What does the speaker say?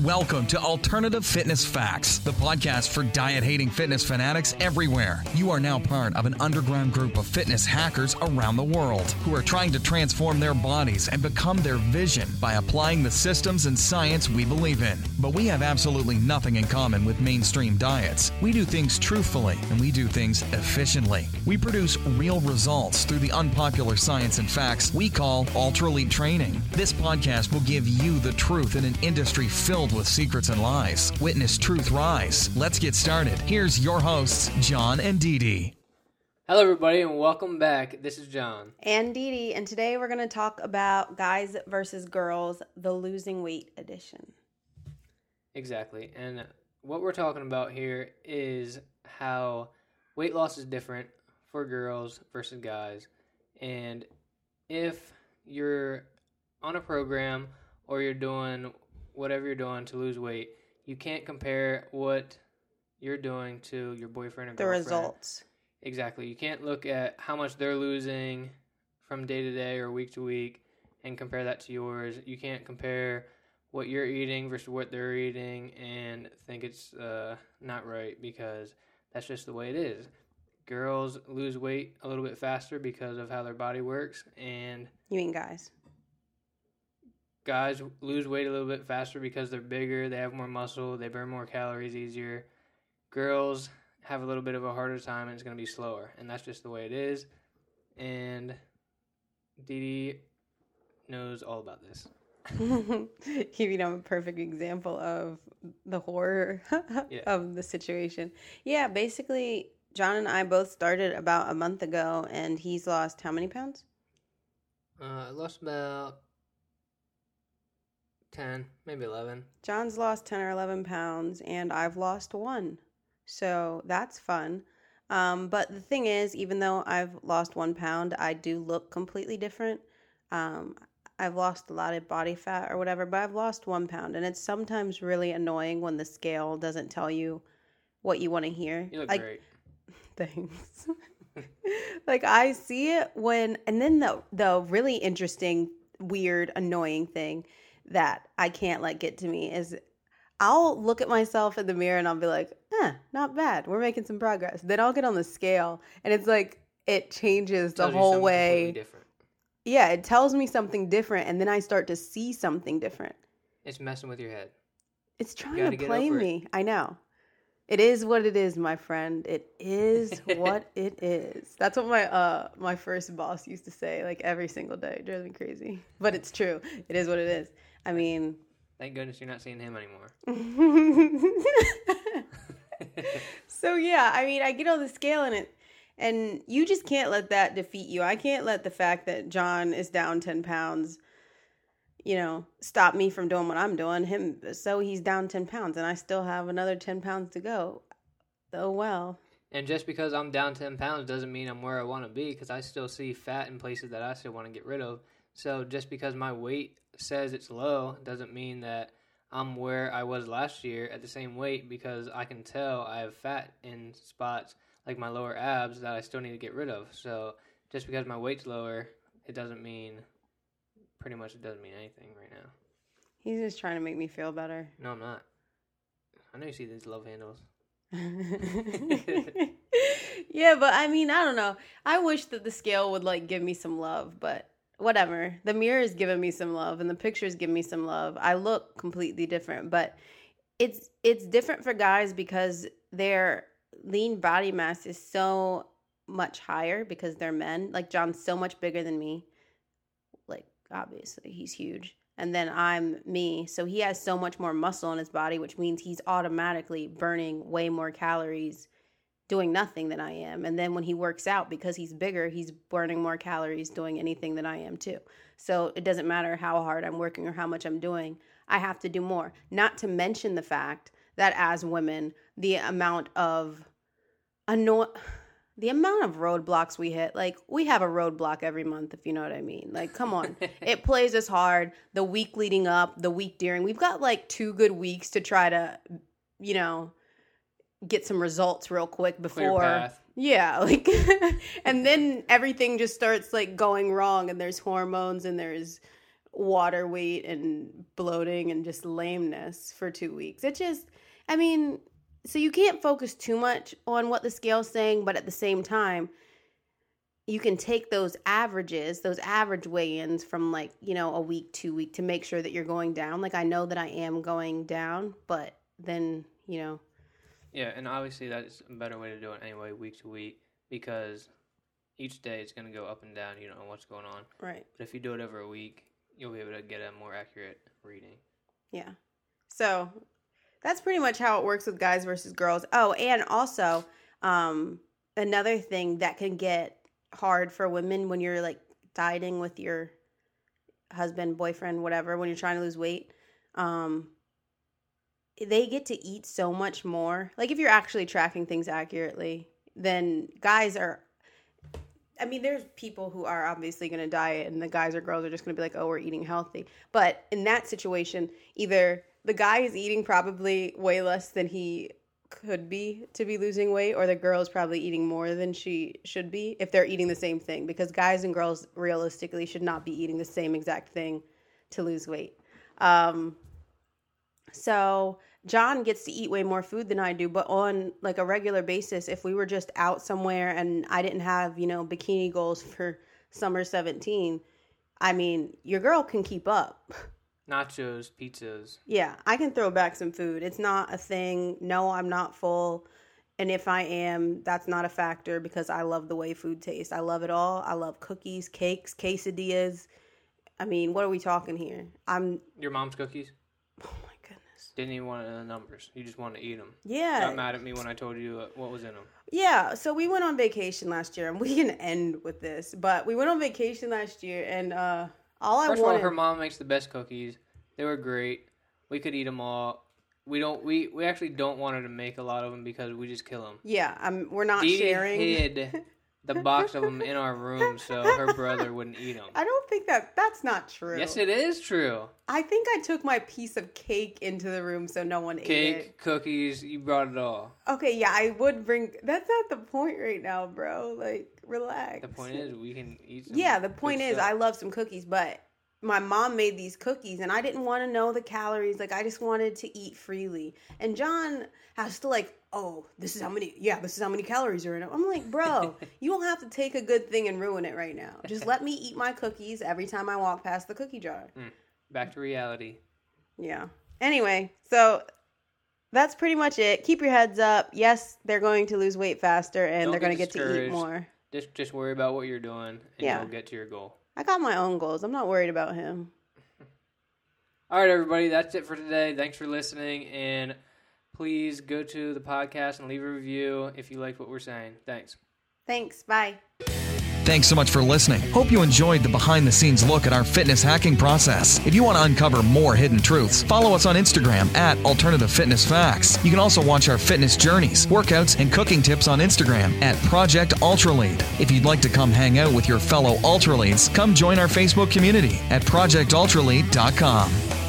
Welcome to Alternative Fitness Facts, the podcast for diet hating fitness fanatics everywhere. You are now part of an underground group of fitness hackers around the world who are trying to transform their bodies and become their vision by applying the systems and science we believe in. But we have absolutely nothing in common with mainstream diets. We do things truthfully and we do things efficiently. We produce real results through the unpopular science and facts we call Ultra Elite Training. This podcast will give you the truth in an industry filled with secrets and lies. Witness truth rise. Let's get started. Here's your hosts, John and Dee Dee. Hello, everybody, and welcome back. This is John. and Dee Dee, and today we're going to talk about guys versus girls, the losing weight edition. Exactly. And what we're talking about here is how weight loss is different for girls versus guys. And if you're on a program or you're doing whatever you're doing to lose weight, you can't compare what you're doing to your boyfriend or The girlfriend. results. Exactly. You can't look at how much they're losing from day to day or week to week and compare that to yours. You can't compare what you're eating versus what they're eating and think it's uh, not right because that's just the way it is. Girls lose weight a little bit faster because of how their body works, and You mean guys? Guys lose weight a little bit faster because they're bigger, they have more muscle, they burn more calories easier. Girls have a little bit of a harder time and it's going to be slower, and that's just the way it is. And Dee Dee knows all about this. you know, a perfect example of the horror Yeah. of the situation. Yeah, basically, John and I both started about a month ago, and he's lost how many pounds? Uh, I lost about 10, maybe 11. John's lost 10 or 11 pounds, and I've lost one. So that's fun. Um, but the thing is, even though I've lost one pound, I do look completely different. Um, I've lost a lot of body fat or whatever, but I've lost one pound. And it's sometimes really annoying when the scale doesn't tell you what you want to hear. You look like, great. Thanks. like I see it when and then the the really interesting, weird, annoying thing that I can't let get to me is I'll look at myself in the mirror and I'll be like, eh, not bad. We're making some progress. Then I'll get on the scale and it's like it changes the whole way. different. Yeah, it tells me something different and then I start to see something different. It's messing with your head. It's trying to play over it. me. I know. It is what it is, my friend. It is what it is. That's what my uh my first boss used to say like every single day. It drives me crazy. But it's true. It is what it is. I mean Thank goodness you're not seeing him anymore. So yeah, I mean I get on the scale and it and you just can't let that defeat you. I can't let the fact that John is down 10 pounds you know, stop me from doing what I'm doing. Him, so he's down 10 pounds and I still have another 10 pounds to go. Oh well. And just because I'm down 10 pounds doesn't mean I'm where I want to be because I still see fat in places that I still want to get rid of. So just because my weight says it's low doesn't mean that I'm where I was last year at the same weight because I can tell I have fat in spots like my lower abs that I still need to get rid of. So just because my weight's lower, it doesn't mean, pretty much, it doesn't mean anything right now. He's just trying to make me feel better. No, I'm not. I know you see these love handles. yeah, but I mean, I don't know. I wish that the scale would like give me some love, but whatever. The mirror is giving me some love and the pictures give me some love. I look completely different, but it's it's different for guys because their lean body mass is so much higher because they're men. Like John's so much bigger than me. Like obviously, he's huge. And then I'm me. So he has so much more muscle in his body, which means he's automatically burning way more calories doing nothing than I am. And then when he works out, because he's bigger, he's burning more calories doing anything than I am too. So it doesn't matter how hard I'm working or how much I'm doing, I have to do more. Not to mention the fact that as women, the amount of annoy the amount of roadblocks we hit like we have a roadblock every month if you know what i mean like come on it plays us hard the week leading up the week during we've got like two good weeks to try to you know get some results real quick before yeah like and then everything just starts like going wrong and there's hormones and there's water weight and bloating and just lameness for two weeks. It just, I mean, so you can't focus too much on what the scale's saying, but at the same time, you can take those averages, those average weigh ins from like, you know, a week, two week to make sure that you're going down. Like, I know that I am going down, but then, you know. Yeah, and obviously that's a better way to do it anyway, week to week, because each day it's going to go up and down. You don't know what's going on. Right. But if you do it over a week, you'll be able to get a more accurate reading. Yeah. So that's pretty much how it works with guys versus girls. Oh, and also, um, another thing that can get hard for women when you're like dieting with your husband, boyfriend, whatever, when you're trying to lose weight, um, they get to eat so much more. Like if you're actually tracking things accurately, then guys are. I mean, there's people who are obviously going to diet, and the guys or girls are just going to be like, "Oh, we're eating healthy." But in that situation, either the guy is eating probably way less than he could be to be losing weight, or the girl is probably eating more than she should be if they're eating the same thing. Because guys and girls realistically should not be eating the same exact thing to lose weight. Um, so John gets to eat way more food than I do, but on like a regular basis, if we were just out somewhere and I didn't have, you know, bikini goals for summer 17, I mean, your girl can keep up. Nachos, pizzas. Yeah, I can throw back some food. It's not a thing. No, I'm not full. And if I am, that's not a factor because I love the way food tastes. I love it all. I love cookies, cakes, quesadillas. I mean, what are we talking here? I'm Your mom's cookies? Didn't even want the numbers. You just wanted to eat them. Yeah. Got mad at me when I told you uh, what was in them. Yeah, so we went on vacation last year and we can end with this, but we went on vacation last year and uh all I First of all, her mom makes the best cookies. They were great. We could eat them all. We don't. We we actually don't want her to make a lot of them because we just kill them. Yeah, I'm we're not Dee sharing. hid the box of them in our room so her brother wouldn't eat them. I don't think that that's not true. Yes, it is true. I think I took my piece of cake into the room so no one ate Cake, cookies, you brought it all. Okay, yeah, I would bring. That's not the point right now, bro. Like, relax. The point is, we can eat. Some yeah, the point is, stuff. I love some cookies, but my mom made these cookies, and I didn't want to know the calories. Like, I just wanted to eat freely. And John has to like, oh, this is how many. Yeah, this is how many calories are in it. I'm like, bro, you don't have to take a good thing and ruin it right now. Just let me eat my cookies every time I walk past the cookie jar. Mm. back to reality. Yeah. Anyway, so that's pretty much it. Keep your heads up. Yes, they're going to lose weight faster and Don't they're going to get to eat more. Just just worry about what you're doing, and Yeah. you'll get to your goal. I got my own goals. I'm not worried about him. All right, everybody, that's it for today. Thanks for listening, and please go to the podcast and leave a review if you like what we're saying. Thanks. Thanks. Bye. Thanks so much for listening. Hope you enjoyed the behind the scenes look at our fitness hacking process. If you want to uncover more hidden truths, follow us on Instagram at Alternative Fitness Facts. You can also watch our fitness journeys, workouts, and cooking tips on Instagram at Project Ultralead. If you'd like to come hang out with your fellow Ultraleads, come join our Facebook community at projectultralead.com.